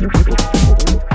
フフフフ。